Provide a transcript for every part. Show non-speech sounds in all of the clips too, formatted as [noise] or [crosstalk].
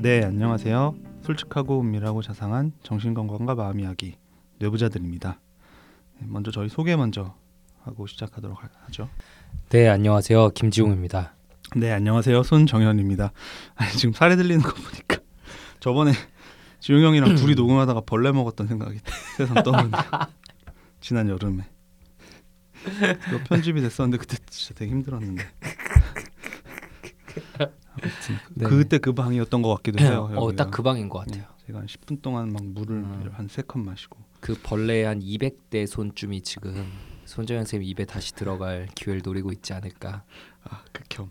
네, 안녕하세요. 솔직하고 은밀하고 자상한 정신건강과 마음 이야기 뇌부자들입니다. 네, 먼저 저희 소개 먼저 하고 시작하도록 하- 하죠. 네, 안녕하세요. 김지웅입니다. 네, 안녕하세요. 손정현입니다. 아니, 지금 사례 들리는 거 보니까 [laughs] 저번에 지용 형이랑 둘이 녹음하다가 벌레 먹었던 생각이 [laughs] 세상 떠오르네. [laughs] 지난 여름에. 이거 편집이 됐었는데 그때 진짜 되게 힘들었는데. 네. 그때 그 방이었던 것 같기도 해요. 어, 여기가. 딱그 방인 것 같아요. 네, 제가 한 10분 동안 막 물을 음. 한세 컵 마시고 그 벌레 한 200대 손쯤이 지금 손정현 쌤 입에 다시 들어갈 기회를 노리고 있지 않을까. 아 극혐.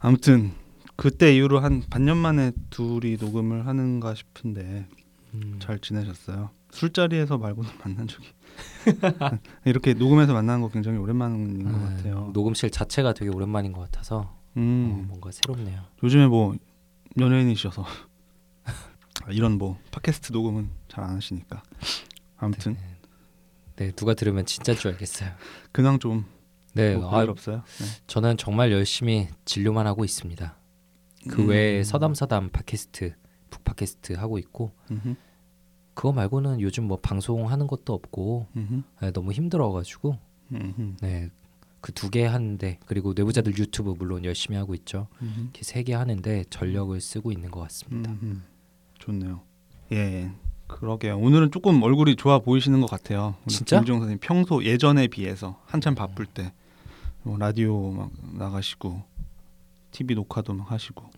아무튼 그때 이후로 한 반년 만에 둘이 녹음을 하는가 싶은데 음, 잘 지내셨어요? 술자리에서 말고는 [laughs] 만난 적이 [laughs] 이렇게 녹음해서 만나는 거 굉장히 오랜만인 것 아, 같아요. 녹음실 자체가 되게 오랜만인 것 같아서 어, 음, 뭔가 새롭네요. 요즘에 뭐 연예인이셔서 아, [laughs] 이런 뭐 팟캐스트 녹음은 잘 안 하시니까 아무튼 네, 누가 들으면 진짜인 줄 알겠어요. [laughs] 근황 좀 네, 뭐 아, 없어요. 네. 저는 정말 열심히 진료만 하고 있습니다. 그 음. 외에 서담서담 팟캐스트, 북 팟캐스트 하고 있고 음흠, 그거 말고는 요즘 뭐 방송하는 것도 없고 네, 너무 힘들어가지고 음흠, 네. 그 두 개 하는데 그리고 내부자들 유튜브 물론 열심히 하고 있죠. 음흠. 이렇게 세 개 하는데 전력을 쓰고 있는 것 같습니다. 음, 좋네요. 예, 그러게요. 오늘은 조금 얼굴이 좋아 보이시는 것 같아요. 진짜? 김지영 선생님 평소 예전에 비해서 한참 바쁠 때 뭐 라디오 막 나가시고 TV 녹화도 막 하시고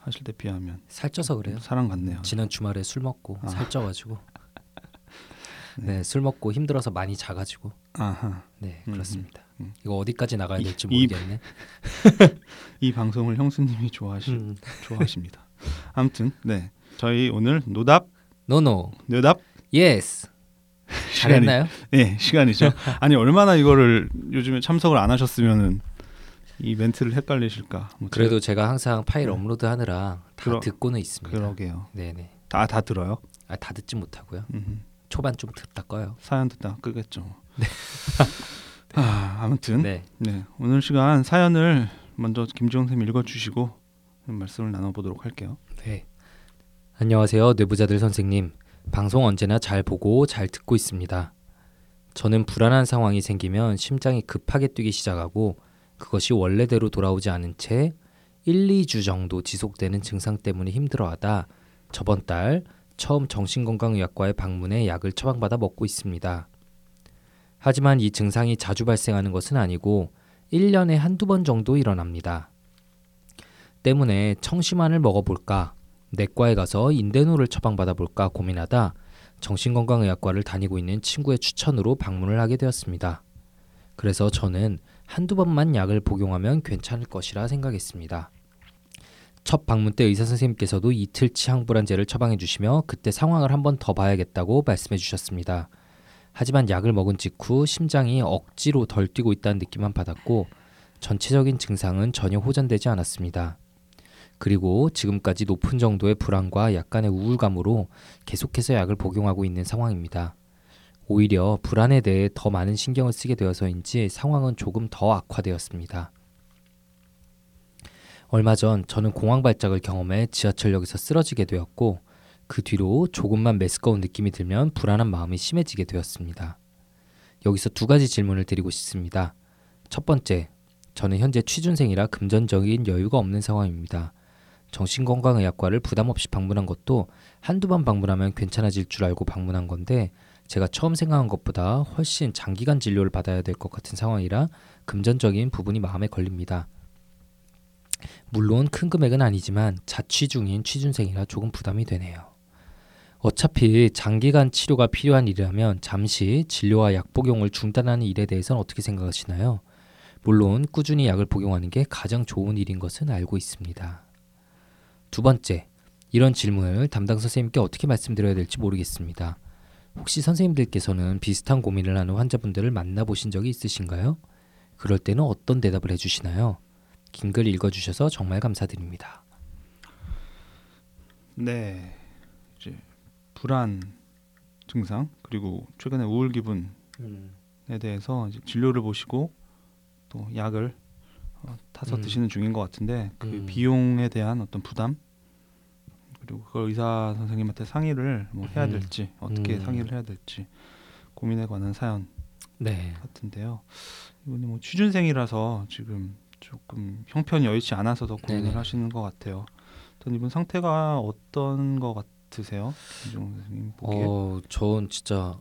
하실 때 비하면 살쪄서 그래요. 사람 같네요. 지난 주말에 술 먹고 아. 살쪄가지고 [laughs] 네. 네, 술 먹고 힘들어서 많이 자가지고 아하. 네 음, 그렇습니다. 음. 이거 어디까지 나가야 이- 될지 이- 모르겠네. [laughs] 이 방송을 형수님이 좋아하시 음. 좋아하십니다. 아무튼 네 저희 오늘 노답 노노 노답 예스 잘했나요? 예 시간이죠. 아니 얼마나 이거를 요즘에 참석을 안 하셨으면은 이 멘트를 헷갈리실까. 뭐 그래도 제가 항상 파일 네. 업로드 하느라 다 그러- 듣고는 있습니다. 그러게요. 네네. 다 다 들어요. 아, 다 듣지 못하고요. 음흠. 초반 좀 듣다 꺼요. 사연 듣다 끄겠죠. [laughs] 아, 아무튼 네. 네. 오늘 시간 사연을 먼저 김지영 선생님 읽어주시고 말씀을 나눠보도록 할게요. 네. 안녕하세요. 뇌부자들 선생님. 방송 언제나 잘 보고 잘 듣고 있습니다. 저는 불안한 상황이 생기면 심장이 급하게 뛰기 시작하고 그것이 원래대로 돌아오지 않은 채 1, 2주 정도 지속되는 증상 때문에 힘들어하다 저번 달 처음 정신건강의학과에 방문해 약을 처방받아 먹고 있습니다. 하지만 이 증상이 자주 발생하는 것은 아니고 1년에 한두 번 정도 일어납니다. 때문에 청심환을 먹어볼까, 내과에 가서 인대노를 처방받아 볼까 고민하다 정신건강의학과를 다니고 있는 친구의 추천으로 방문을 하게 되었습니다. 그래서 저는 한두 번만 약을 복용하면 괜찮을 것이라 생각했습니다. 첫 방문 때 의사 선생님께서도 이틀치 항불안제를 처방해 주시며 그때 상황을 한번 더 봐야겠다고 말씀해 주셨습니다. 하지만 약을 먹은 직후 심장이 억지로 덜 뛰고 있다는 느낌만 받았고 전체적인 증상은 전혀 호전되지 않았습니다. 그리고 지금까지 높은 정도의 불안과 약간의 우울감으로 계속해서 약을 복용하고 있는 상황입니다. 오히려 불안에 대해 더 많은 신경을 쓰게 되어서인지 상황은 조금 더 악화되었습니다. 얼마 전 저는 공황 발작을 경험해 지하철역에서 쓰러지게 되었고 그 뒤로 조금만 메스꺼운 느낌이 들면 불안한 마음이 심해지게 되었습니다. 여기서 두 가지 질문을 드리고 싶습니다. 첫 번째, 저는 현재 취준생이라 금전적인 여유가 없는 상황입니다. 정신건강의학과를 부담 없이 방문한 것도 한두 번 방문하면 괜찮아질 줄 알고 방문한 건데 제가 처음 생각한 것보다 훨씬 장기간 진료를 받아야 될 것 같은 상황이라 금전적인 부분이 마음에 걸립니다. 물론 큰 금액은 아니지만 자취 중인 취준생이라 조금 부담이 되네요. 어차피 장기간 치료가 필요한 일이라면 잠시 진료와 약 복용을 중단하는 일에 대해서는 어떻게 생각하시나요? 물론 꾸준히 약을 복용하는 게 가장 좋은 일인 것은 알고 있습니다. 두 번째, 이런 질문을 담당 선생님께 어떻게 말씀드려야 될지 모르겠습니다. 혹시 선생님들께서는 비슷한 고민을 하는 환자분들을 만나보신 적이 있으신가요? 그럴 때는 어떤 대답을 해주시나요? 긴 글 읽어주셔서 정말 감사드립니다. 네, 불안 증상 그리고 최근에 우울 기분에 대해서 이제 진료를 보시고 또 약을 어, 타서 음. 드시는 중인 것 같은데 그 음. 비용에 대한 어떤 부담 그리고 그걸 의사 선생님한테 상의를 뭐 해야 음. 될지 어떻게 음. 상의를 해야 될지 고민에 관한 사연 네. 같은데요. 이분이 뭐 취준생이라서 지금 조금 형편이 여의치 않아서 더 고민을 네네. 하시는 것 같아요. 전 이분 상태가 어떤 것 같 으세요, 김종 선생님 보기에? 어, 전 진짜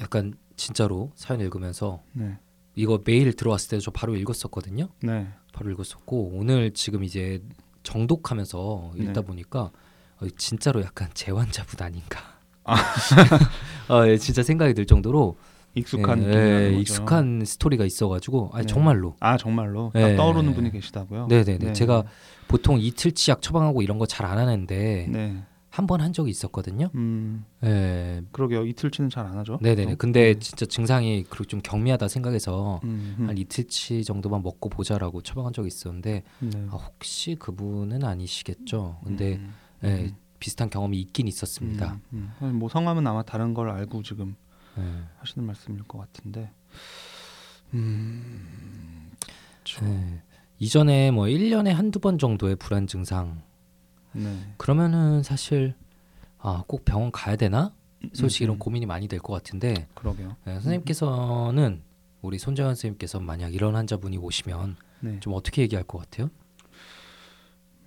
약간 진짜로 사연 읽으면서 네, 이거 메일 들어왔을 때저 바로 읽었었거든요. 네, 바로 읽었었고 오늘 지금 이제 정독하면서 네. 읽다 보니까 어, 진짜로 약간 재환자분 아닌가. 아. 아, [laughs] 예, 진짜 생각이 들 정도로 익숙한 예, 예. 익숙한 스토리가 있어가지고 아니 네. 정말로 아 정말로 네. 딱 떠오르는 분이 계시다고요? 네네 네 제가 보통 이틀치 약 처방하고 이런 거 잘 안 하는데 네, 한 번 한 적이 있었거든요. 음, 예, 그러게요. 이틀치는 잘 안 하죠. 네네네. 보통? 근데 네. 진짜 증상이 그리고 좀 경미하다 생각해서 음, 음. 한 이틀치 정도만 먹고 보자라고 처방한 적이 있었는데 네. 아, 혹시 그분은 아니시겠죠. 근데 음, 예, 음, 비슷한 경험이 있긴 있었습니다. 음, 음. 뭐 성함은 아마 다른 걸 알고 지금 예. 하시는 말씀일 것 같은데. 음, 그렇죠. 예. 이전에 뭐 1년에 한두 번 정도의 불안 증상 네. 그러면은 사실 아, 꼭 병원 가야 되나? 솔직히 음, 이런 음. 고민이 많이 될 것 같은데 그러게요. 예, 선생님께서는 우리 손정현 선생님께서 만약 이런 환자분이 오시면 네. 좀 어떻게 얘기할 것 같아요?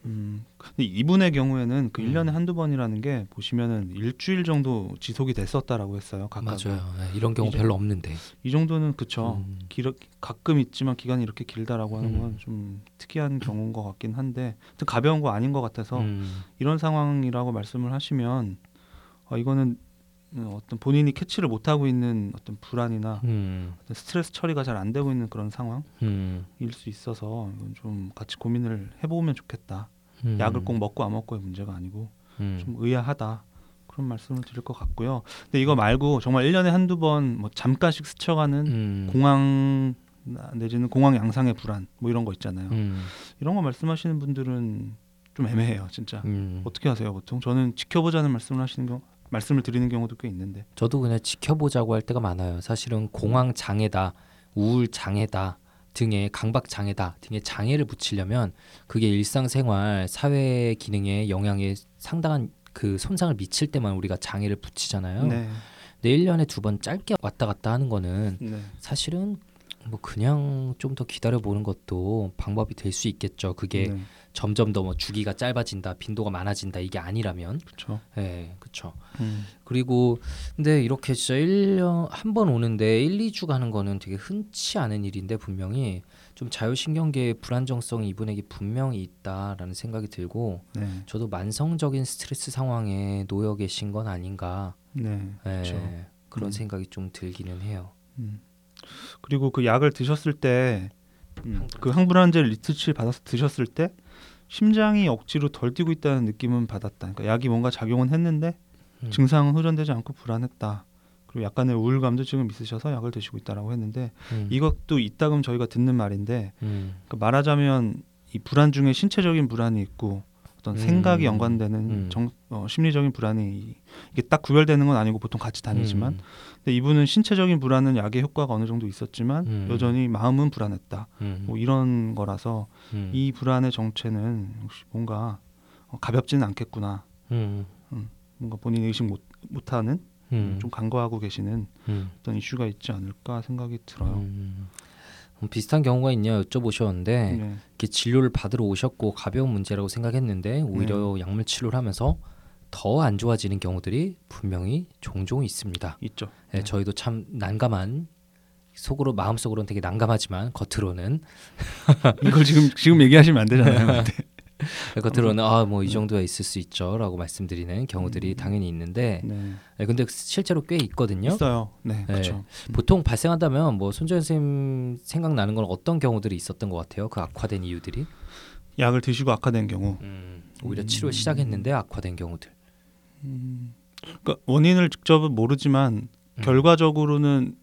음, 근데 이분의 경우에는 그 음. 1년에 한두 번이라는 게 보시면은 일주일 정도 지속이 됐었다라고 했어요. 각각. 맞아요. 예, 이런 경우 이제- 별로 없는데. 이 정도는 그쵸. 음. 길어, 가끔 있지만 기간이 이렇게 길다라고 하는 음. 건좀 특이한 경우인 것 같긴 한데 좀 가벼운 거 아닌 것 같아서 음. 이런 상황이라고 말씀을 하시면 어, 이거는 어떤 본인이 캐치를 못 하고 있는 어떤 불안이나 음. 어떤 스트레스 처리가 잘 안 되고 있는 그런 상황일 음. 수 있어서 이건 좀 같이 고민을 해보면 좋겠다. 음. 약을 꼭 먹고 안 먹고의 문제가 아니고 음. 좀 의아하다. 그런 말씀을 드릴 것 같고요. 근데 이거 말고 정말 1년에 한두 번 뭐 잠깐씩 스쳐가는 음. 공황 내지는 공황 양상의 불안 뭐 이런 거 있잖아요. 음. 이런 거 말씀하시는 분들은 좀 애매해요, 진짜. 음. 어떻게 하세요, 보통? 저는 지켜보자는 말씀을 하시는 경우, 말씀을 드리는 경우도 꽤 있는데. 저도 그냥 지켜보자고 할 때가 많아요. 사실은 공황 장애다, 우울 장애다 등의 강박 장애다 등의 장애를 붙이려면 그게 일상생활 사회 기능에 영향에 상당한 그 손상을 미칠 때만 우리가 장애를 붙이잖아요. 네, 근데 1년에 두 번 짧게 왔다 갔다 하는 거는 네, 사실은 뭐 그냥 좀 더 기다려 보는 것도 방법이 될 수 있겠죠. 그게 네, 점점 더 뭐 주기가 짧아진다, 빈도가 많아진다 이게 아니라면, 그렇죠. 예, 그렇죠. 음, 그리고 근데 이렇게 진짜 1년 한 번 오는데 1, 2주 가는 거는 되게 흔치 않은 일인데 분명히 좀 자율신경계의 불안정성이 이분에게 분명히 있다라는 생각이 들고 네, 저도 만성적인 스트레스 상황에 놓여 계신 건 아닌가 네, 예, 그렇죠. 그런 음. 생각이 좀 들기는 해요. 음. 그리고 그 약을 드셨을 때, 음, 그 항불안제 리트칠 받아서 드셨을 때 심장이 억지로 덜 뛰고 있다는 느낌은 받았다. 그러니까 약이 뭔가 작용은 했는데 음. 증상은 호전되지 않고 불안했다. 그리고 약간의 우울감도 지금 있으셔서 약을 드시고 있다라고 했는데 음. 이것도 이따금 저희가 듣는 말인데 음. 그러니까 말하자면 이 불안 중에 신체적인 불안이 있고 어떤 음. 생각이 연관되는 음. 정, 어, 심리적인 불안이 이게 딱 구별되는 건 아니고 보통 같이 다니지만 음. 근데 이분은 신체적인 불안은 약의 효과가 어느 정도 있었지만 음. 여전히 마음은 불안했다 음. 뭐 이런 거라서 음. 이 불안의 정체는 혹시 뭔가 어, 가볍지는 않겠구나 음. 뭔가 본인이 의식 못, 못하는 음. 좀 간과하고 계시는 음. 어떤 이슈가 있지 않을까 생각이 들어요. 음. 음, 비슷한 경우가 있냐 여쭤보셨는데 네. 이렇게 진료를 받으러 오셨고 가벼운 문제라고 생각했는데 오히려 약물 치료를 하면서 더 안 좋아지는 경우들이 분명히 종종 있습니다. 있죠. 예, 네. 저희도 참 난감한 속으로 마음속으로는 되게 난감하지만 겉으로는 [laughs] 이걸 지금 지금 얘기하시면 안 되잖아요. 근데. [laughs] 겉으로는 아뭐 이 정도야 있을 수 있죠라고 말씀드리는 경우들이 음. 당연히 있는데 네. 예, 근데 실제로 꽤 있거든요. 있어요. 네, 네. 그렇죠. 보통 발생한다면 뭐 손재현 선생님 생각나는 건 어떤 경우들이 있었던 것 같아요? 그 악화된 이유들이 약을 드시고 악화된 경우, 음, 오히려 치료 음. 시작했는데 악화된 경우들. 그러니까 원인을 직접은 모르지만 음. 결과적으로는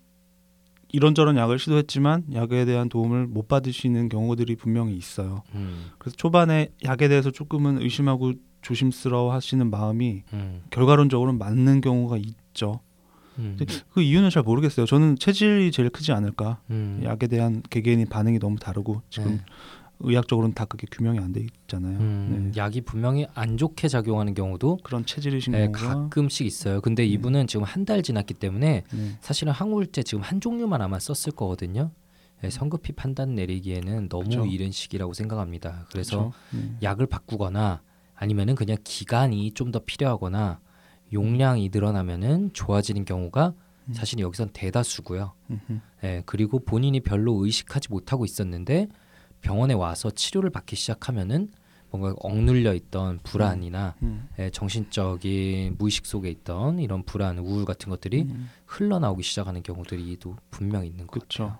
이런저런 약을 시도했지만 약에 대한 도움을 못 받으시는 경우들이 분명히 있어요. 음, 그래서 초반에 약에 대해서 조금은 의심하고 조심스러워 하시는 마음이 음, 결과론적으로 맞는 경우가 있죠. 음, 그 이유는 잘 모르겠어요. 저는 체질이 제일 크지 않을까. 음, 약에 대한 개개인의 반응이 너무 다르고 지금 네. 의학적으로는 다 그게 규명이 안 돼 있잖아요. 음, 네. 약이 분명히 안 좋게 작용하는 경우도 그런 체질이신 네, 경우가 가끔씩 있어요. 근데 네. 이분은 지금 한 달 지났기 때문에 네. 사실은 항우울제 지금 한 종류만 아마 썼을 거거든요. 네, 성급히 판단 내리기에는 너무 그쵸. 이른 시기라고 생각합니다. 그래서? 네. 약을 바꾸거나 아니면은 그냥 기간이 좀 더 필요하거나 용량이 늘어나면은 좋아지는 경우가 음. 사실 여기선 대다수고요. 예, 그리고 본인이 별로 의식하지 못하고 있었는데 병원에 와서 치료를 받기 시작하면은 뭔가 억눌려 있던 불안이나 음. 예, 정신적인 무의식 속에 있던 이런 불안, 우울 같은 것들이 음. 흘러나오기 시작하는 경우들이 또 분명히 있는 것 그쵸. 같아요.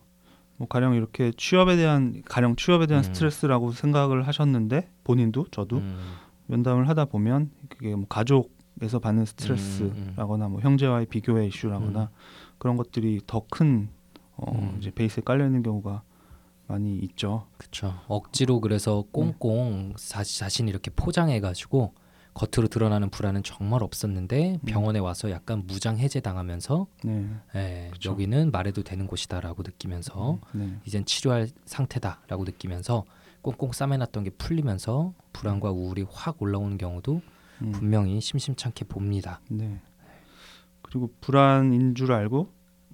뭐 가령 이렇게 취업에 대한 가령 취업에 대한 음. 스트레스라고 생각을 하셨는데 본인도 저도 음, 면담을 하다 보면 그게 뭐 가족에서 받는 음, 스트레스라거나 뭐 형제와의 비교의 이슈라거나 그런 것들이 더 큰 어, 음. 이제 베이스에 깔려 있는 경우가 많이 있죠. 그렇죠. 억지로 그래서 꽁꽁 자, 자신이 이렇게 포장해 가지고 겉으로 드러나는 불안은 정말 없었는데 음. 병원에 와서 약간 무장 해제 당하면서 네. 예. 여기는 말해도 되는 곳이다라고 느끼면서 네. 이젠 치료할 상태다라고 느끼면서 꽁꽁 싸매놨던 게 풀리면서 불안과 우울이 확 올라오는 경우도 음. 분명히 심심찮게 봅니다. 네. 그리고 불안인 줄 알고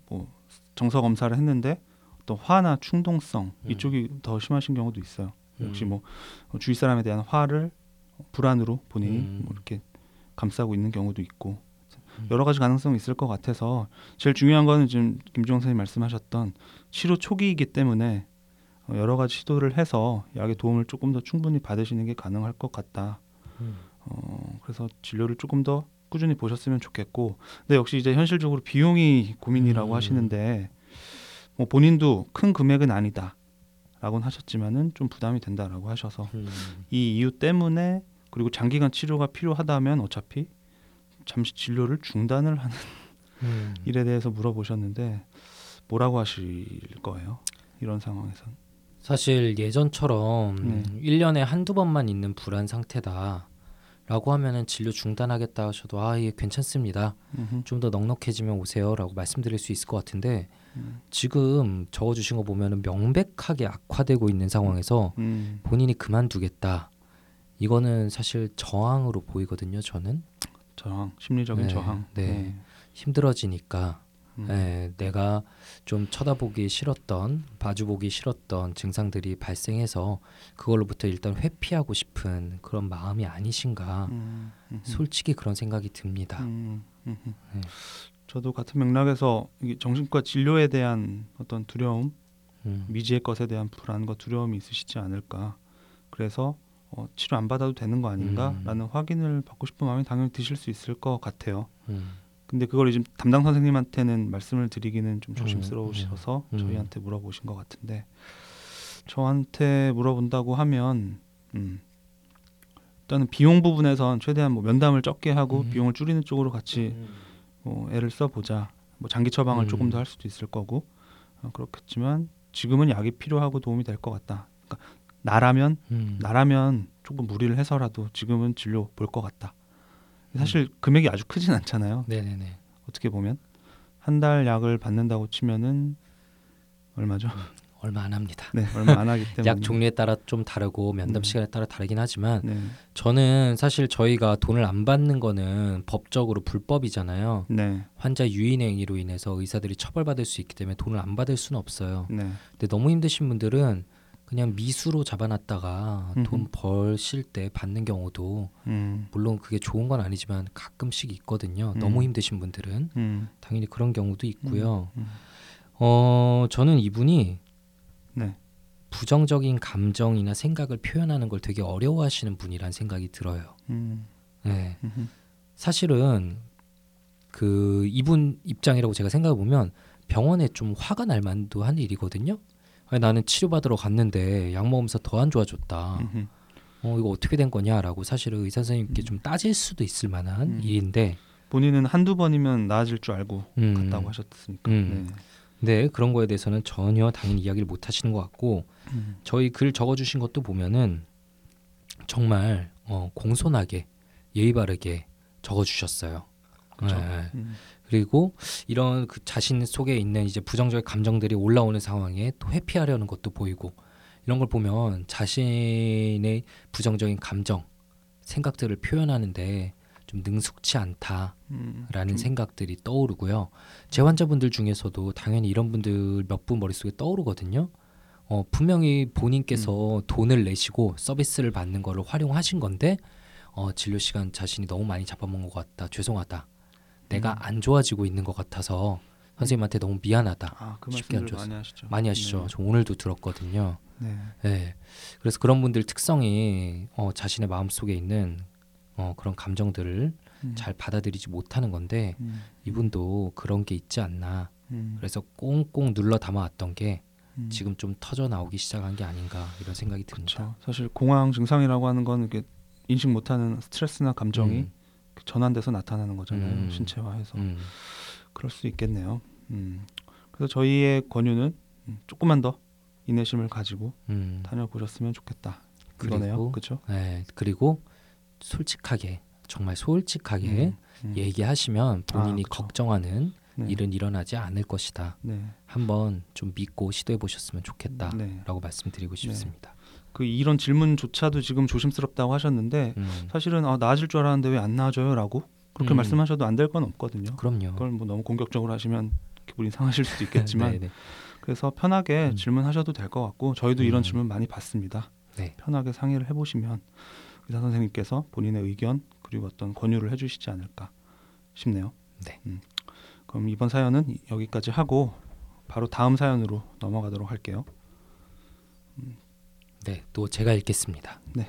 뭐 정서 검사를 했는데 또 화나 충동성 음. 이쪽이 더 심하신 경우도 있어요. 역시 음. 뭐 주위 사람에 대한 화를 불안으로 본인이 음. 뭐 이렇게 감싸고 있는 경우도 있고 음. 여러 가지 가능성이 있을 것 같아서 제일 중요한 거는 지금 선생님 말씀하셨던 치료 초기이기 때문에 어, 여러 가지 시도를 해서 약의 도움을 조금 더 충분히 받으시는 게 가능할 것 같다. 음. 어, 그래서 진료를 조금 더 꾸준히 보셨으면 좋겠고, 근데 역시 이제 현실적으로 비용이 고민이라고 음. 하시는데, 뭐 본인도 큰 금액은 아니다 라고는 하셨지만은 좀 부담이 된다라고 하셔서 음. 이 이유 때문에 그리고 장기간 치료가 필요하다면 어차피 잠시 진료를 중단을 하는 음. 일에 대해서 물어보셨는데 뭐라고 하실 거예요? 이런 상황에선. 사실 예전처럼 네. 1년에 한두 번만 있는 불안 상태다. 라고 하면은 진료 중단하겠다 하셔도 아, 예, 괜찮습니다. 좀 더 넉넉해지면 오세요라고 말씀드릴 수 있을 것 같은데 음. 지금 적어 주신 거 보면은 명백하게 악화되고 있는 상황에서 음, 본인이 그만두겠다. 이거는 사실 저항으로 보이거든요, 저는. 저항, 심리적인 네, 저항. 네. 힘들어지니까 음. 예, 내가 좀 쳐다보기 싫었던 마주보기 싫었던 증상들이 발생해서 그걸로부터 일단 회피하고 싶은 그런 마음이 아니신가 음, 음, 솔직히 그런 생각이 듭니다. 음, 음, 음. 네. 저도 같은 맥락에서 정신과 진료에 대한 어떤 두려움, 음, 미지의 것에 대한 불안과 두려움이 있으시지 않을까. 그래서 어, 치료 안 받아도 되는 거 아닌가라는 확인을 받고 싶은 마음이 당연히 드실 수 있을 것 같아요. 음, 근데 그걸 이제 담당 선생님한테는 말씀을 드리기는 좀 음, 조심스러우셔서 음. 저희한테 물어보신 것 같은데 저한테 물어본다고 하면 음, 일단은 비용 부분에선 최대한 뭐 면담을 적게 하고 음. 비용을 줄이는 쪽으로 같이 뭐 애를 써보자. 뭐 장기 처방을 음. 조금 더 할 수도 있을 거고 어, 그렇겠지만 지금은 약이 필요하고 도움이 될 것 같다. 그러니까 나라면 음, 나라면 조금 무리를 해서라도 지금은 진료 볼 것 같다. 사실 금액이 아주 크진 않잖아요. 네네네. 어떻게 보면 한 달 약을 받는다고 치면은 얼마죠? 얼마 안 합니다. 네, 얼마 안 하기 [laughs] 때문에 약 종류에 따라 좀 다르고 면담 음. 시간에 따라 다르긴 하지만 네, 저는 사실 저희가 돈을 안 받는 거는 법적으로 불법이잖아요. 네, 환자 유인 행위로 인해서 의사들이 처벌받을 수 있기 때문에 돈을 안 받을 수는 없어요. 네, 근데 너무 힘드신 분들은 그냥 미수로 잡아놨다가 돈. 벌실 때 받는 경우도 음, 물론 그게 좋은 건 아니지만 가끔씩 있거든요. 음. 너무 힘드신 분들은 음, 당연히 그런 경우도 있고요. 음. 어 저는 이분이 네, 부정적인 감정이나 생각을 표현하는 걸 되게 어려워하시는 분이란 생각이 들어요. 음, 네. 음흠. 사실은 그 이분 입장이라고 제가 생각해 보면 병원에 좀 화가 날 만도 한 일이거든요. 아니, 나는 치료받으러 갔는데 약 먹으면서 더 안 좋아졌다. 음흠. 어 이거 어떻게 된 거냐라고 사실은 의사 선생님께 좀 따질 수도 있을 만한 음. 일인데 본인은 한두 번이면 나아질 줄 알고 음, 갔다고 하셨으니까. 음. 네 그런 거에 대해서는 전혀 당연히 이야기를 못 하시는 것 같고 네. 음, 저희 글 적어주신 것도 보면은 정말 어, 공손하게 예의 바르게 적어주셨어요. 그쵸. 네. 음, 그리고 이런 그 자신 속에 있는 이제 부정적인 감정들이 올라오는 상황에 또 회피하려는 것도 보이고 이런 걸 보면 자신의 부정적인 감정, 생각들을 표현하는데 좀 능숙치 않다라는 음, 좀- 생각들이 떠오르고요. 제 환자분들 중에서도 당연히 이런 분들 몇 분 머릿속에 떠오르거든요. 어, 분명히 본인께서 돈을 내시고 서비스를 받는 거를 활용하신 건데 어, 진료 시간 자신이 너무 많이 잡아먹은 것 같다. 죄송하다. 내가 음. 안 좋아지고 있는 것 같아서 선생님한테 너무 미안하다. 아, 그 쉽게 안 줬어요. 많이 하시죠. 많이 하시죠. 저 오늘도 들었거든요. 네. 네. 네. 그래서 그런 분들 특성이 어, 자신의 마음 속에 있는 어, 그런 감정들을 음, 잘 받아들이지 못하는 건데 음, 이분도 그런 게 있지 않나. 음, 그래서 꽁꽁 눌러 담아왔던 게 음. 지금 좀 터져 나오기 시작한 게 아닌가 이런 생각이 듭니다. 그렇죠. 사실 공황 증상이라고 하는 건 이게 인식 못하는 스트레스나 감정이 음, 전환돼서 나타나는 거잖아요. 음. 신체화해서 음, 그럴 수 있겠네요. 음. 그래서 저희의 권유는 음, 조금만 더 인내심을 가지고 음. 다녀보셨으면 좋겠다. 그리고 그렇죠? 네, 그리고 솔직하게 정말 솔직하게 음. 얘기하시면 본인이 그쵸. 걱정하는 네. 일은 일어나지 않을 것이다. 네. 한번 좀 믿고 시도해 보셨으면 좋겠다라고 네. 말씀드리고 싶습니다. 그 이런 질문조차도 지금 조심스럽다고 하셨는데 음, 사실은 아, 나아질 줄 알았는데 왜 안 나아져요라고 그렇게 음. 말씀하셔도 안 될 건 없거든요. 그럼요. 그걸 뭐 너무 공격적으로 하시면 기분이 상하실 수도 있겠지만 [laughs] 네, 네. 그래서 편하게 음. 질문하셔도 될 것 같고 저희도 이런 음. 질문 많이 받습니다. 네. 편하게 상의를 해보시면 의사 선생님께서 본인의 의견 그리고 어떤 권유를 해주시지 않을까 싶네요. 네. 음. 그럼 이번 사연은 이- 여기까지 하고 바로 다음 사연으로 넘어가도록 할게요. 네, 또 제가 읽겠습니다. 네.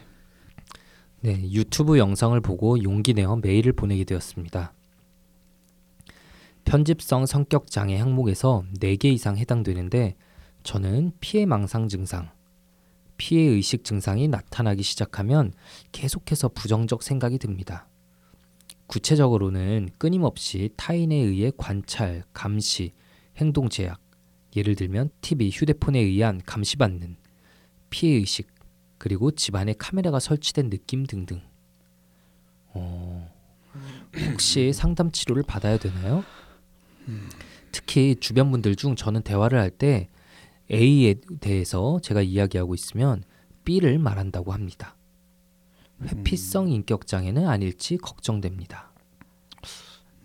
네, 유튜브 영상을 보고 용기 내어 메일을 보내게 되었습니다. 편집성 성격 장애 항목에서 4개 이상 해당되는데 저는 피해 망상 증상, 피해 의식 증상이 나타나기 시작하면 계속해서 부정적 생각이 듭니다. 구체적으로는 끊임없이 타인에 의해 관찰, 감시, 행동 제약, 예를 들면 TV, 휴대폰에 의한 감시받는 피해 의식 그리고 집안에 카메라가 설치된 느낌 등등. 어, 혹시 상담 치료를 받아야 되나요? 특히 주변 분들 중 저는 대화를 할 때 A에 대해서 제가 이야기하고 있으면 B를 말한다고 합니다. 회피성 인격 장애는 아닐지 걱정됩니다.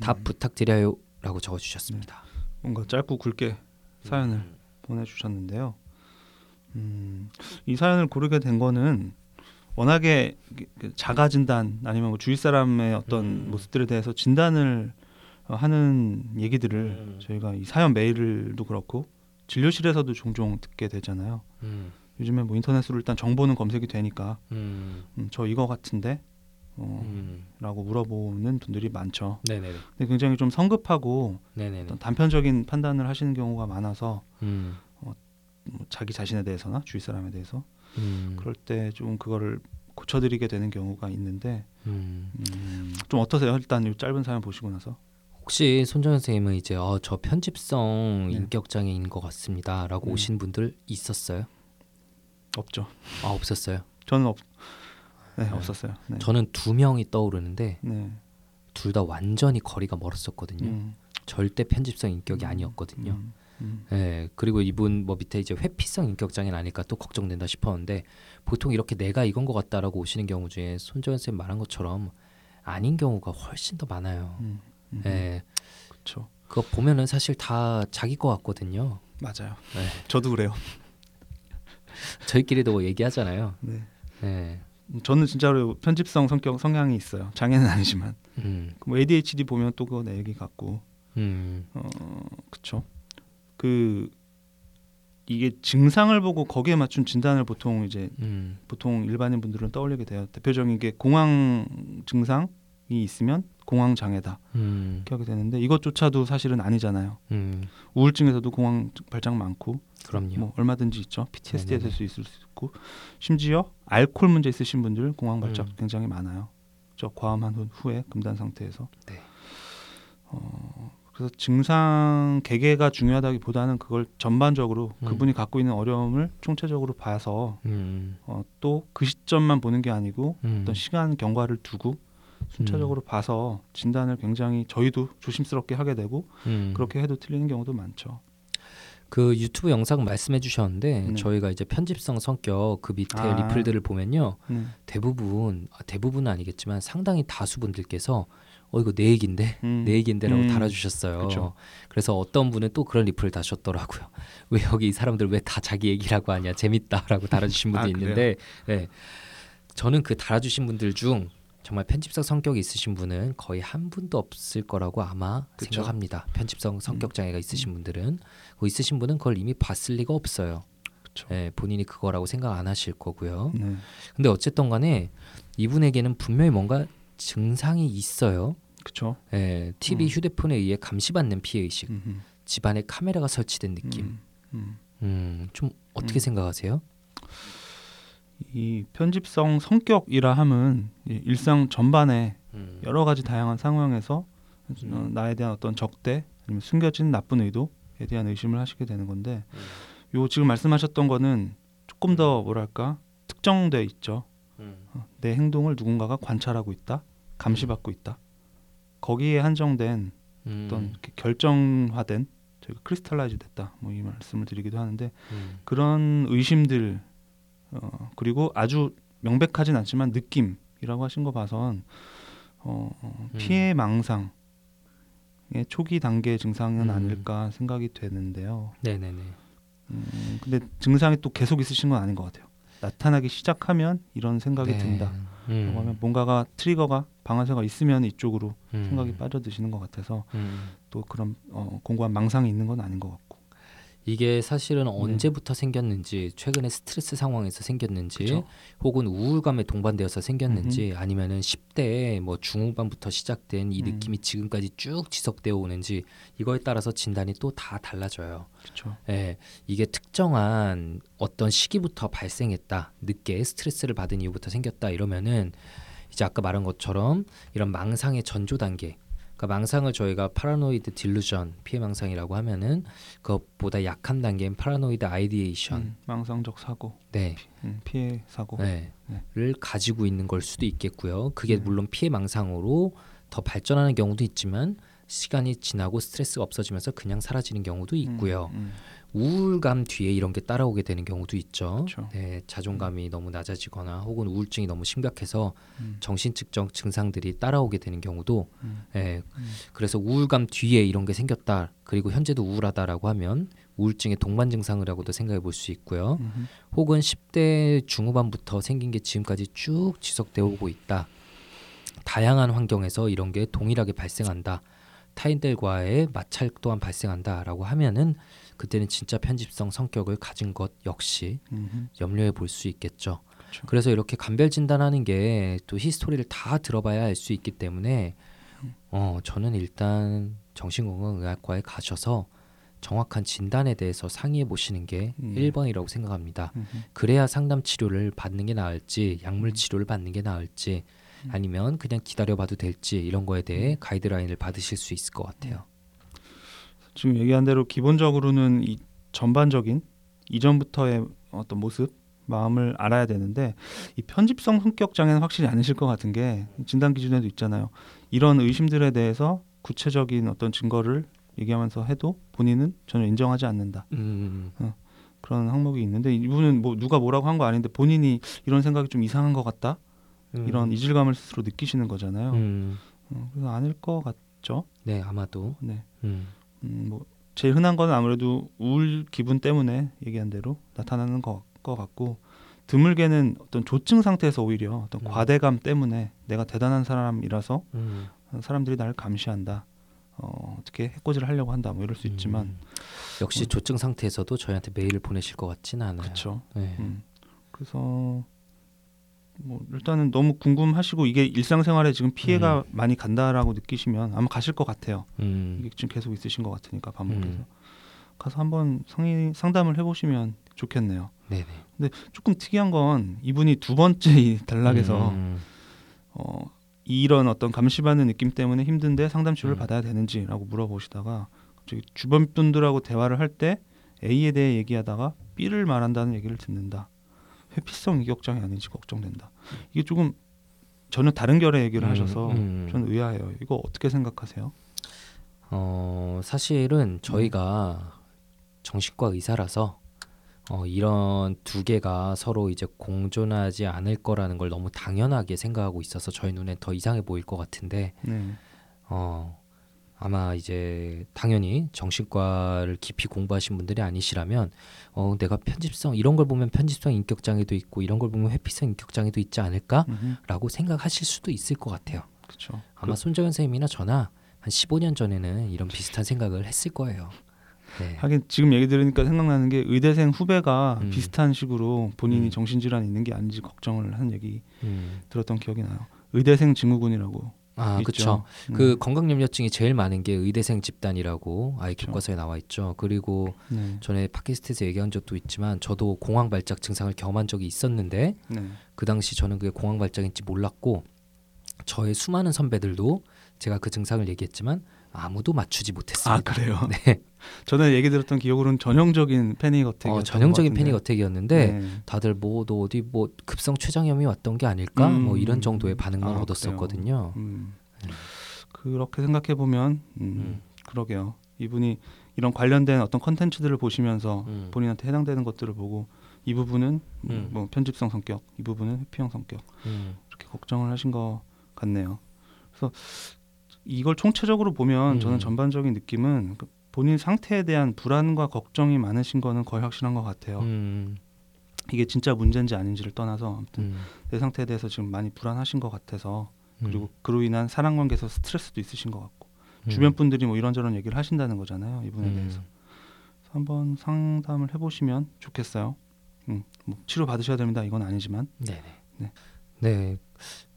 답 음. 부탁드려요라고 적어주셨습니다. 뭔가 짧고 굵게 사연을 음. 보내주셨는데요. 음, 이 사연을 고르게 된 거는 워낙에 그- 그 자가 진단 아니면 뭐 주위 사람의 어떤 음. 모습들에 대해서 진단을 어, 하는 얘기들을 음. 저희가 이 사연 메일도 그렇고 진료실에서도 종종 듣게 되잖아요. 음, 요즘에 뭐 인터넷으로 일단 정보는 검색이 되니까 음, 음, 저 이거 같은데 어, 음. 라고 물어보는 분들이 많죠. 네네네. 근데 굉장히 좀 성급하고. 어떤 단편적인 판단을 하시는 경우가 많아서 음, 뭐 자기 자신에 대해서나 주위 사람에 대해서 음, 그럴 때 좀 그거를 고쳐드리게 되는 경우가 있는데 음. 음, 좀 어떠세요? 일단 이 짧은 사연 보시고 나서 혹시 손정현 선생님은 이제 어, 저 편집성 네. 인격 장애인 것 같습니다라고 네. 오신 분들 있었어요? 없죠. 아 없었어요. 저는 없, 네, 네. 없었어요. 네. 저는 두 명이 떠오르는데 네. 둘다 완전히 거리가 멀었었거든요. 음, 절대 편집성 인격이 음, 아니었거든요. 음, 음, 네, 그리고 이분 뭐 밑에 이제 회피성 인격 장애는 아닐까 또 걱정된다 싶었는데 보통 이렇게 내가 이건 것 같다라고 오시는 경우 중에 손정현 쌤 말한 것처럼 아닌 경우가 훨씬 더 많아요. 음, 음, 네, 그렇죠. 그거 보면은 사실 다 자기 것 같거든요. 맞아요. 네. 저도 그래요. [laughs] 저희끼리도 뭐 얘기하잖아요. 네. 네, 음, 저는 진짜로 편집성 성격 성향이 있어요. 장애는 아니지만 음, 뭐 ADHD 보면 또 그거 내 얘기 같고 음, 어 그쵸 그 이게 증상을 보고 거기에 맞춘 진단을 보통 이제 음, 보통 일반인 분들은 떠올리게 돼요. 대표적인 게 공황 증상이 있으면 공황 장애다 음, 이렇게 하게 되는데 이것조차도 사실은 아니잖아요. 음, 우울증에서도 공황 발작 많고 그럼요. 뭐 얼마든지 있죠. PTSD에 네네네. 될수 있을 수 있고 심지어 알코올 문제 있으신 분들 공황 발작 음. 굉장히 많아요. 저 과음한 후- 후에 금단 상태에서. 네. 어, 그래서 증상 개개가 중요하다기보다는 그걸 전반적으로 음. 그분이 갖고 있는 어려움을 총체적으로 봐서 음, 어, 또 그 시점만 보는 게 아니고 음, 어떤 시간 경과를 두고 순차적으로 봐서 진단을 굉장히 저희도 조심스럽게 하게 되고 음. 그렇게 해도 틀리는 경우도 많죠. 그 유튜브 영상 말씀해 주셨는데 네. 저희가 이제 편집성 성격 그 밑에 아. 리플들을 보면요 네. 대부분 아, 대부분은 아니겠지만 상당히 다수분들께서 어 이거 내 얘긴데 음. 내 얘긴데라고 음. 달아주셨어요. 그쵸. 그래서 어떤 분은 또 그런 리플을 다셨더라고요. [laughs] 왜 여기 이 사람들 왜 다 자기 얘기라고 하냐 재밌다라고 달아주신 [laughs] 분도 아, 있는데, 예. 저는 그 달아주신 분들 중 정말 편집성 성격이 있으신 분은 거의 한 분도 없을 거라고 아마 그쵸. 음. 생각합니다. 편집성 성격 장애가 있으신 분들은 그 있으신 분은 그걸 이미 봤을 리가 없어요. 그쵸. 예, 본인이 그거라고 생각 안 하실 거고요. 네. 근데 어쨌든 간에 이분에게는 분명히 뭔가 증상이 있어요. 그쵸. 예, TV 음. 휴대폰에 의해 감시받는 피해 의식, 음흠. 집안에 카메라가 설치된 느낌. 음, 음. 음, 좀 어떻게 음. 생각하세요? 이 편집성 성격이라 함은 이 일상 전반에 음. 여러 가지 다양한 상황에서 어, 음. 나에 대한 어떤 적대 아니면 숨겨진 나쁜 의도에 대한 의심을 하시게 되는 건데 음. 요 지금 말씀하셨던 거는 조금 더 뭐랄까 특정돼 있죠. 음. 어, 내 행동을 누군가가 관찰하고 있다, 감시받고 있다. 거기에 한정된 음. 어떤 결정화된 저희가 crystallize 됐다. 뭐 이 말씀을 드리기도 하는데 음. 그런 의심들 어, 그리고 아주 명백하진 않지만 느낌이라고 하신 거 봐선 어, 어, 음. 피해 망상의 초기 단계 증상은 음. 아닐까 생각이 되는데요. 네네네. 음, 근데 증상이 또 계속 있으신 건 아닌 것 같아요. 나타나기 시작하면 이런 생각이 네. 든다. 음. 하면 뭔가가 트리거가 방아쇠가 있으면 이쪽으로 음. 생각이 빠져드시는 것 같아서 음. 또 그런 어, 공고한 망상이 있는 건 아닌 것 같고. 이게 네. 사실은 언제부터 생겼는지, 최근에 스트레스 상황에서 생겼는지, 그쵸? 혹은 우울감에 동반되어서 생겼는지, 아니면은 10대 뭐 중후반부터 시작된 이 음. 느낌이 지금까지 쭉 지속되어 오는지 이거에 따라서 진단이 또 다 달라져요. 그렇죠. 예, 이게 특정한 어떤 시기부터 발생했다, 늦게 스트레스를 받은 이후부터 생겼다 이러면은 이제 아까 말한 것처럼 이런 망상의 전조 단계, 그러니까 망상을 저희가 paranoid delusion 피해 망상이라고 하면은 그것보다 약한 단계인 paranoid ideation, 음, 망상적 사고, 네, 음, 피해 사고. 네, 네. 를 가지고 있는 걸 수도 있겠고요. 그게 네. 물론 피해 망상으로 더 발전하는 경우도 있지만 시간이 지나고 스트레스가 없어지면서 그냥 사라지는 경우도 있고요. 음, 우울감 뒤에 이런 게 따라오게 되는 경우도 있죠. 네, 자존감이 너무 낮아지거나 혹은 우울증이 너무 심각해서 음, 정신측정 증상들이 따라오게 되는 경우도 음, 예, 음. 그래서 우울감 뒤에 이런 게 생겼다. 그리고 현재도 우울하다라고 하면 우울증의 동반 증상이라고도 생각해 볼 수 있고요. 음, 혹은 10대 중후반부터 생긴 게 지금까지 쭉 지속되어 오고 있다. 다양한 환경에서 이런 게 동일하게 발생한다. 타인들과의 마찰 또한 발생한다라고 하면은 그때는 진짜 편집성 성격을 가진 것 역시 음, 염려해 볼 수 있겠죠. 그쵸. 그래서 이렇게 감별 진단하는 게 또 히스토리를 다 들어봐야 알 수 있기 때문에 어 저는 일단 정신건강의학과에 가셔서 정확한 진단에 대해서 상의해 보시는 게 음. 1번이라고 생각합니다. 음, 그래야 상담 치료를 받는 게 나을지 약물 치료를 받는 게 나을지 음. 아니면 그냥 기다려 봐도 될지 이런 거에 대해 가이드라인을 받으실 수 있을 것 같아요. 지금 얘기한 대로 기본적으로는 이 전반적인 이전부터의 어떤 모습, 마음을 알아야 되는데 이 편집성 성격 장애는 확실히 아니실 것 같은 게 진단 기준에도 있잖아요. 이런 의심들에 대해서 구체적인 어떤 증거를 얘기하면서 해도 본인은 전혀 인정하지 않는다. 음, 그런 항목이 있는데 이분은 뭐 누가 뭐라고 한 거 아닌데 본인이 이런 생각이 좀 이상한 것 같다. 음, 이런 이질감을 스스로 느끼시는 거잖아요. 음, 어, 그래서 아닐 것 같죠. 네 아마도 네. 음, 음, 뭐 제일 흔한 건 아무래도 우울 기분 때문에 얘기한 대로 나타나는 것, 것 같고 드물게는 어떤 조증 상태에서 오히려 어떤 음. 과대감 때문에 내가 대단한 사람이라서 음, 사람들이 나를 감시한다. 어, 어떻게 해코지를 하려고 한다. 뭐 이럴 수 있지만 음. 역시 음. 조증 상태에서도 저희한테 메일을 보내실 것 같지는 않아요. 그렇죠. 네. 음. 그래서 뭐 일단은 너무 궁금하시고 이게 일상생활에 지금 피해가 많이 간다라고 느끼시면 아마 가실 것 같아요. 음, 이게 지금 계속 있으신 것 같으니까 반복해서 음. 가서 한번 상의 상담을 해보시면 좋겠네요. 네네. 조금 특이한 건 이분이 두 번째 이 단락에서 음, 어, 이런 어떤 감시받는 느낌 때문에 힘든데 상담 치료를 음. 받아야 되는지라고 물어보시다가 갑자기 주변 분들하고 대화를 할 때 A에 대해 얘기하다가 B를 말한다는 얘기를 듣는다. 회피성 이격장애 아닌지 걱정된다. 이게 조금 전혀 다른 결의 얘기를 음, 하셔서 음. 전 의아해요. 이거 어떻게 생각하세요? 어 사실은 저희가 정신과 의사라서 어, 이런 두 개가 서로 이제 공존하지 않을 거라는 걸 너무 당연하게 생각하고 있어서 저희 눈에 더 이상해 보일 것 같은데 네. 어, 아마 이제 당연히 정신과를 깊이 공부하신 분들이 아니시라면 어, 내가 편집성 이런 걸 보면 편집성 인격 장애도 있고 이런 걸 보면 회피성 인격 장애도 있지 않을까라고 생각하실 수도 있을 것 같아요. 그렇죠. 아마 손정현 선생님이나 저나 한 15년 전에는 이런 비슷한 생각을 했을 거예요. 네. 하긴 지금 얘기 들으니까 생각나는 게 의대생 후배가 음. 비슷한 식으로 본인이 음. 정신질환이 있는 게 아닌지 걱정을 한 얘기 음. 들었던 기억이 나요. 의대생 증후군이라고 아. 그렇죠. 음. 그 건강염려증이 제일 많은 게 의대생 집단이라고 아이 교과서에 나와 있죠. 그리고 네. 전에 팟캐스트에서 얘기한 적도 있지만 저도 공황 발작 증상을 경험한 적이 있었는데 네. 그 당시 저는 그게 공황 발작인지 몰랐고 저의 수많은 선배들도 제가 그 증상을 얘기했지만 아무도 맞추지 아 못했습니다. 그래요. [laughs] 네. 전에 얘기 들었던 기억으로는 전형적인 패닉 어택이 어, 전형적인 패닉 어택이었는데 네. 다들 뭐 너 어디 뭐 급성 췌장염이 왔던 게 아닐까 음. 뭐 이런 정도의 반응만 아, 얻었었거든요. 음. 그렇게 생각해 보면 음, 음. 그러게요. 이분이 이런 관련된 어떤 컨텐츠들을 보시면서 음. 본인한테 해당되는 것들을 보고 이 부분은 음. 뭐 편집성 성격, 이 부분은 회피형 성격 음. 이렇게 걱정을 하신 것 같네요. 그래서 이걸 총체적으로 보면 음. 저는 전반적인 느낌은 그 본인 상태에 대한 불안과 걱정이 많으신 거는 거의 확실한 것 같아요. 음. 이게 진짜 문제인지 아닌지를 떠나서 아무튼 음. 내 상태에 대해서 지금 많이 불안하신 것 같아서 음. 그리고 그로 인한 사랑 관계에서 스트레스도 있으신 것 같고 음. 주변 분들이 뭐 이런저런 얘기를 하신다는 거잖아요 이분에 음. 대해서 한번 상담을 해보시면 좋겠어요. 음, 뭐 치료 받으셔야 됩니다. 이건 아니지만 네네. 네. 네.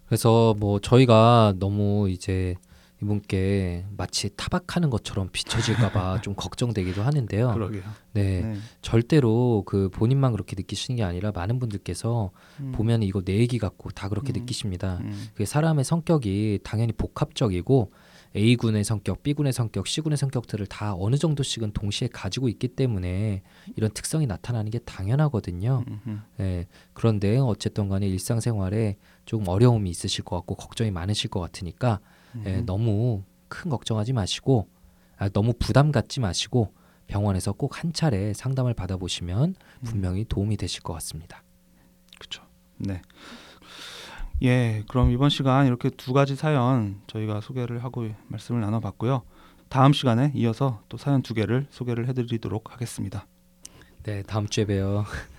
그래서 뭐 저희가 너무 이제 이분께 마치 타박하는 것처럼 비춰질까봐 [laughs] 좀 걱정되기도 하는데요. 그러게요. 네. 네. 절대로 그 본인만 그렇게 느끼시는 게 아니라 많은 분들께서 음, 보면 이거 내 얘기 같고 다 그렇게 음. 느끼십니다. 음, 그 사람의 성격이 당연히 복합적이고 A군의 성격, B군의 성격, C군의 성격들을 다 어느 정도씩은 동시에 가지고 있기 때문에 이런 특성이 나타나는 게 당연하거든요. 예, 그런데 어쨌든 간에 일상생활에 조금 어려움이 있으실 것 같고 걱정이 많으실 것 같으니까 음, 예, 너무 큰 걱정하지 마시고 아, 너무 부담 갖지 마시고 병원에서 꼭 한 차례 상담을 받아보시면 분명히 도움이 되실 것 같습니다. 그렇죠. 네. 예, 그럼 이번 시간 이렇게 두 가지 사연 저희가 소개를 하고 말씀을 나눠봤고요. 다음 시간에 이어서 또 사연 두 개를 소개를 해드리도록 하겠습니다. 네, 다음 주에 봬요. [laughs]